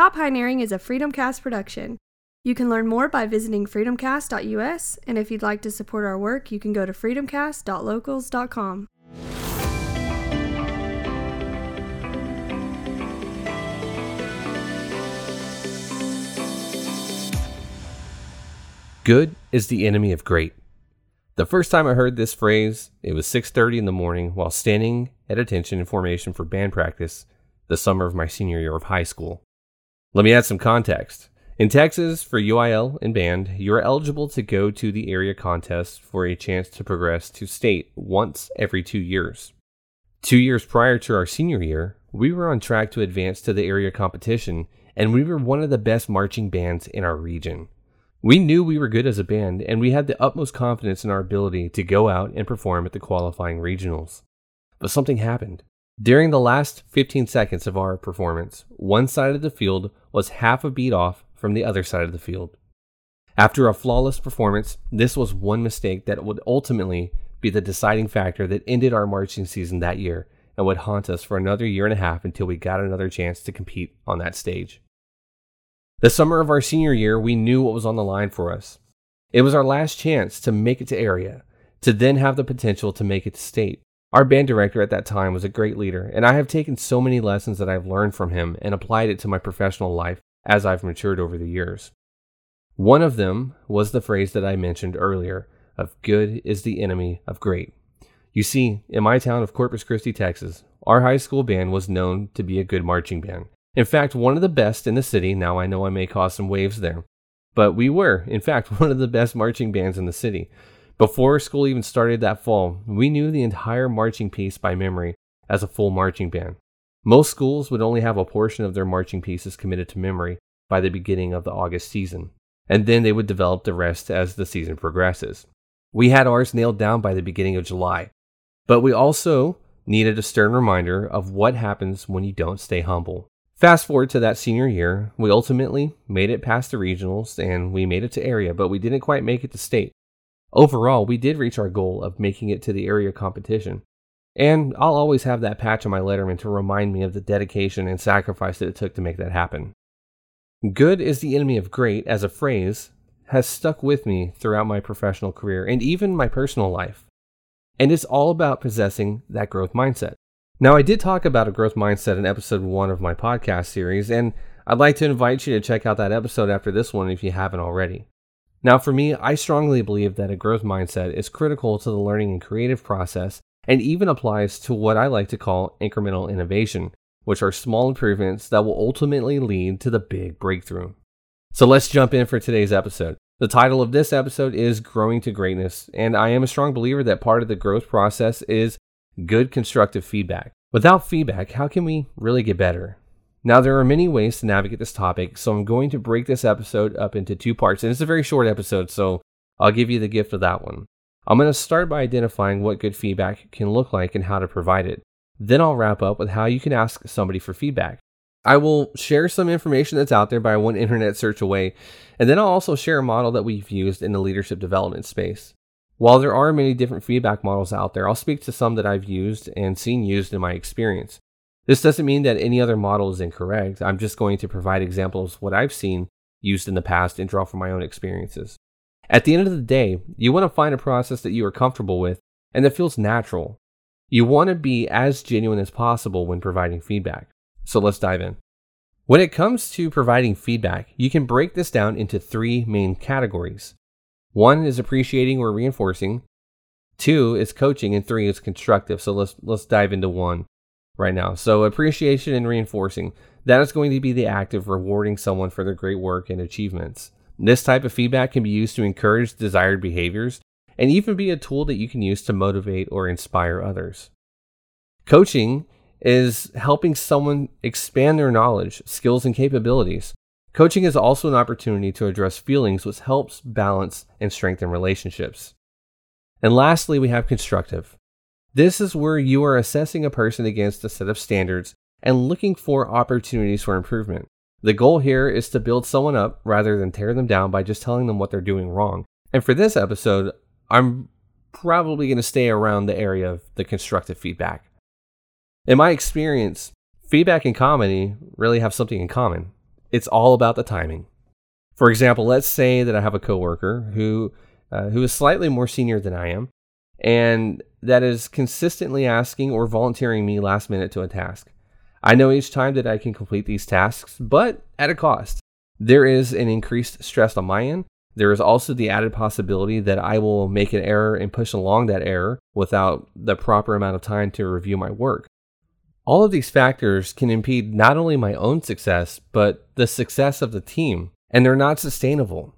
Thought Pioneering is a FreedomCast production. You can learn more by visiting freedomcast.us, and if you'd like to support our work, you can go to freedomcast.locals.com. Good is the enemy of great. The first time I heard this phrase, it was 6:30 in the morning while standing at attention in formation for band practice the summer of my senior year of high school. Let me add some context. In Texas, for UIL and band, you are eligible to go to the area contest for a chance to progress to state once every two years. Two years prior to our senior year, we were on track to advance to the area competition, and we were one of the best marching bands in our region. We knew we were good as a band, and we had the utmost confidence in our ability to go out and perform at the qualifying regionals. But something happened. During the last 15 seconds of our performance, one side of the field was half a beat off from the other side of the field. After a flawless performance, this was one mistake that would ultimately be the deciding factor that ended our marching season that year and would haunt us for another year and a half until we got another chance to compete on that stage. The summer of our senior year, we knew what was on the line for us. It was our last chance to make it to area, to then have the potential to make it to state. Our band director at that time was a great leader, and I have taken so many lessons that I've learned from him and applied it to my professional life as I've matured over the years. One of them was the phrase that I mentioned earlier of good is the enemy of great. You see, in my town of Corpus Christi, Texas, our high school band was known to be a good marching band. In fact, one of the best in the city. Now I know I may cause some waves there. But we were, in fact, one of the best marching bands in the city. Before school even started that fall, we knew the entire marching piece by memory as a full marching band. Most schools would only have a portion of their marching pieces committed to memory by the beginning of the August season, and then they would develop the rest as the season progresses. We had ours nailed down by the beginning of July, but we also needed a stern reminder of what happens when you don't stay humble. Fast forward to that senior year, we ultimately made it past the regionals and we made it to area, but we didn't quite make it to state. Overall, we did reach our goal of making it to the area competition. And I'll always have that patch on my letterman to remind me of the dedication and sacrifice that it took to make that happen. Good is the enemy of great as a phrase has stuck with me throughout my professional career and even my personal life. And it's all about possessing that growth mindset. Now, I did talk about a growth mindset in episode one of my podcast series, and I'd like to invite you to check out that episode after this one if you haven't already. Now, for me, I strongly believe that a growth mindset is critical to the learning and creative process and even applies to what I like to call incremental innovation, which are small improvements that will ultimately lead to the big breakthrough. So let's jump in for today's episode. The title of this episode is Growing to Greatness, and I am a strong believer that part of the growth process is good constructive feedback. Without feedback, how can we really get better? Now, there are many ways to navigate this topic, so I'm going to break this episode up into two parts. And it's a very short episode, so I'll give you the gift of that one. I'm going to start by identifying what good feedback can look like and how to provide it. Then I'll wrap up with how you can ask somebody for feedback. I will share some information that's out there by one internet search away, and then I'll also share a model that we've used in the leadership development space. While there are many different feedback models out there, I'll speak to some that I've used and seen used in my experience. This doesn't mean that any other model is incorrect. I'm just going to provide examples of what I've seen used in the past and draw from my own experiences. At the end of the day, you want to find a process that you are comfortable with and that feels natural. You want to be as genuine as possible when providing feedback. So let's dive in. When it comes to providing feedback, you can break this down into three main categories one is appreciating or reinforcing. Two is coaching, and three is constructive. So let's let's dive into one right now. So appreciation and reinforcing. That is going to be the act of rewarding someone for their great work and achievements. This type of feedback can be used to encourage desired behaviors and even be a tool that you can use to motivate or inspire others. Coaching is helping someone expand their knowledge, skills, and capabilities. Coaching is also an opportunity to address feelings, which helps balance and strengthen relationships. And lastly, we have constructive. This is where you are assessing a person against a set of standards and looking for opportunities for improvement. The goal here is to build someone up rather than tear them down by just telling them what they're doing wrong. And for this episode, I'm probably going to stay around the area of the constructive feedback. In my experience, feedback and comedy really have something in common it's all about the timing. For example, let's say that I have a coworker who uh, who is slightly more senior than I am, and that is consistently asking or volunteering me last minute to a task. I know each time that I can complete these tasks, but at a cost. There is an increased stress on my end. There is also the added possibility that I will make an error and push along that error without the proper amount of time to review my work. All of these factors can impede not only my own success, but the success of the team, and they're not sustainable.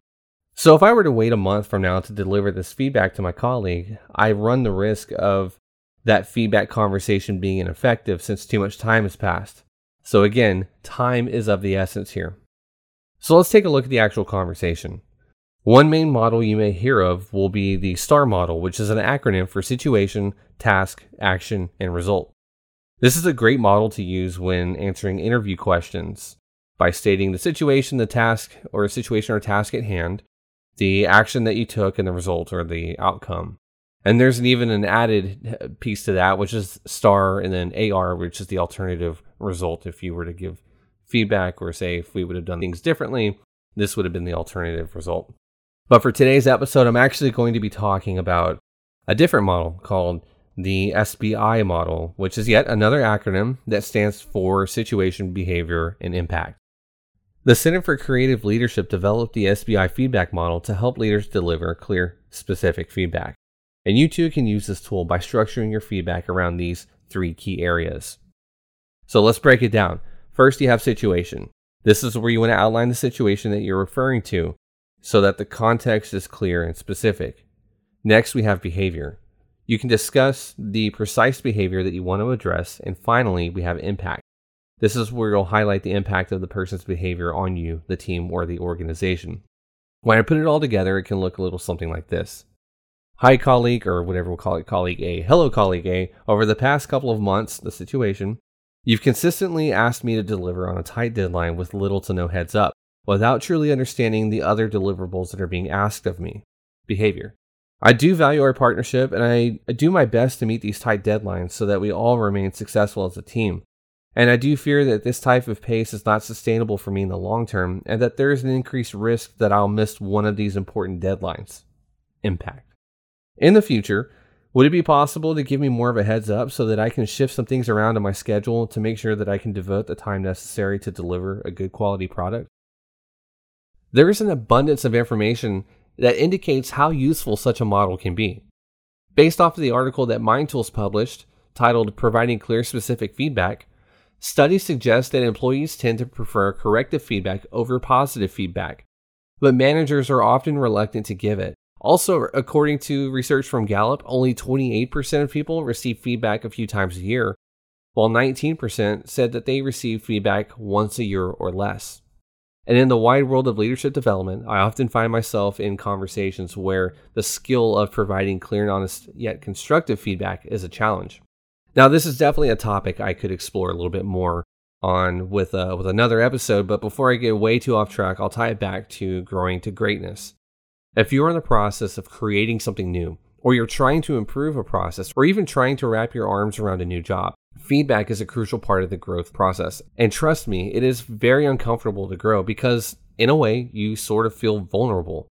So, if I were to wait a month from now to deliver this feedback to my colleague, I run the risk of that feedback conversation being ineffective since too much time has passed. So, again, time is of the essence here. So let's take a look at the actual conversation. One main model you may hear of will be the STAR model, which is an acronym for situation, task, action, and result. This is a great model to use when answering interview questions by stating the situation, the task, or a situation or task at hand, the action that you took, and the result or the outcome. And there's an, even an added uh, piece to that, which is STAR, and then AR, which is the alternative result if you were to give feedback or say if we would have done things differently, this would have been the alternative result. But for today's episode, I'm actually going to be talking about a different model called the SBI model, which is yet another acronym that stands for Situation, Behavior, and Impact. The Center for Creative Leadership developed the SBI feedback model to help leaders deliver clear, specific feedback. And you too can use this tool by structuring your feedback around these three key areas. So let's break it down. First, you have situation. This is where you want to outline the situation that you're referring to so that the context is clear and specific. Next, we have behavior. You can discuss the precise behavior that you want to address. And finally, we have impact. This is where you'll highlight the impact of the person's behavior on you, the team, or the organization. When I put it all together, it can look a little something like this. Hi, colleague, or whatever we'll call it, colleague A. Hello, colleague A. Over the past couple of months, the situation, You've consistently asked me to deliver on a tight deadline with little to no heads up, without truly understanding the other deliverables that are being asked of me. Behavior. I do value our partnership and I do my best to meet these tight deadlines so that we all remain successful as a team. And I do fear that this type of pace is not sustainable for me in the long term and that there is an increased risk that I'll miss one of these important deadlines. Impact. In the future, would it be possible to give me more of a heads up so that I can shift some things around in my schedule to make sure that I can devote the time necessary to deliver a good quality product? There is an abundance of information that indicates how useful such a model can be. Based off of the article that MindTools published, titled Providing Clear Specific Feedback, studies suggest that employees tend to prefer corrective feedback over positive feedback, but managers are often reluctant to give it. Also, according to research from Gallup, only 28% of people receive feedback a few times a year, while 19% said that they receive feedback once a year or less. And in the wide world of leadership development, I often find myself in conversations where the skill of providing clear and honest yet constructive feedback is a challenge. Now, this is definitely a topic I could explore a little bit more on with uh, with another episode, but before I get way too off track, I'll tie it back to growing to greatness. If you're in the process of creating something new, or you're trying to improve a process, or even trying to wrap your arms around a new job, feedback is a crucial part of the growth process. And trust me, it is very uncomfortable to grow because, in a way, you sort of feel vulnerable.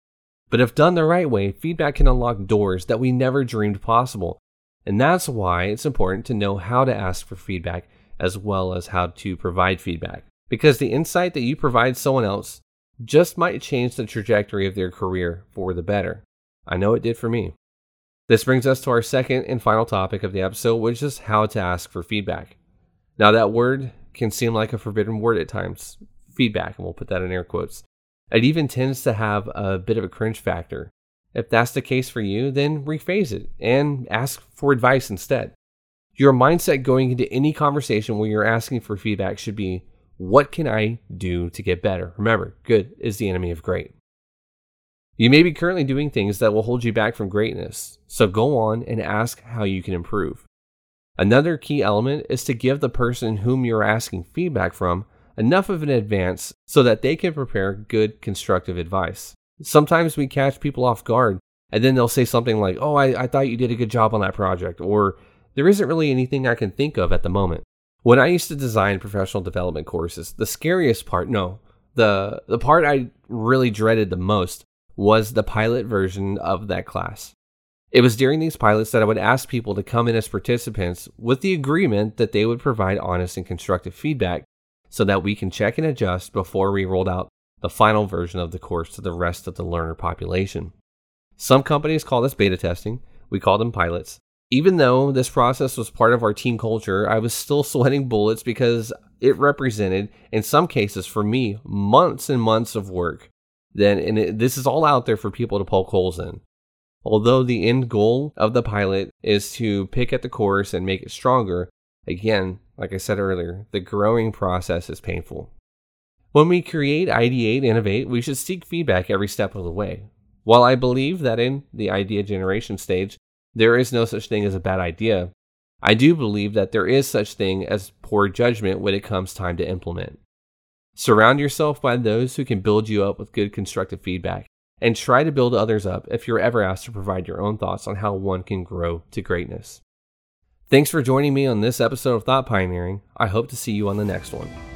But if done the right way, feedback can unlock doors that we never dreamed possible. And that's why it's important to know how to ask for feedback as well as how to provide feedback. Because the insight that you provide someone else just might change the trajectory of their career for the better. I know it did for me. This brings us to our second and final topic of the episode, which is how to ask for feedback. Now, that word can seem like a forbidden word at times feedback, and we'll put that in air quotes. It even tends to have a bit of a cringe factor. If that's the case for you, then rephrase it and ask for advice instead. Your mindset going into any conversation where you're asking for feedback should be what can I do to get better? Remember, good is the enemy of great. You may be currently doing things that will hold you back from greatness, so go on and ask how you can improve. Another key element is to give the person whom you're asking feedback from enough of an advance so that they can prepare good, constructive advice. Sometimes we catch people off guard and then they'll say something like, Oh, I, I thought you did a good job on that project, or there isn't really anything I can think of at the moment. When I used to design professional development courses, the scariest part, no, The the part I really dreaded the most was the pilot version of that class. It was during these pilots that I would ask people to come in as participants with the agreement that they would provide honest and constructive feedback so that we can check and adjust before we rolled out the final version of the course to the rest of the learner population. Some companies call this beta testing, we call them pilots. Even though this process was part of our team culture, I was still sweating bullets because it represented, in some cases for me, months and months of work. Then, and it, this is all out there for people to poke holes in. Although the end goal of the pilot is to pick at the course and make it stronger, again, like I said earlier, the growing process is painful. When we create, ideate, innovate, we should seek feedback every step of the way. While I believe that in the idea generation stage, there is no such thing as a bad idea, I do believe that there is such thing as poor judgment when it comes time to implement. Surround yourself by those who can build you up with good constructive feedback and try to build others up if you're ever asked to provide your own thoughts on how one can grow to greatness. Thanks for joining me on this episode of Thought Pioneering. I hope to see you on the next one.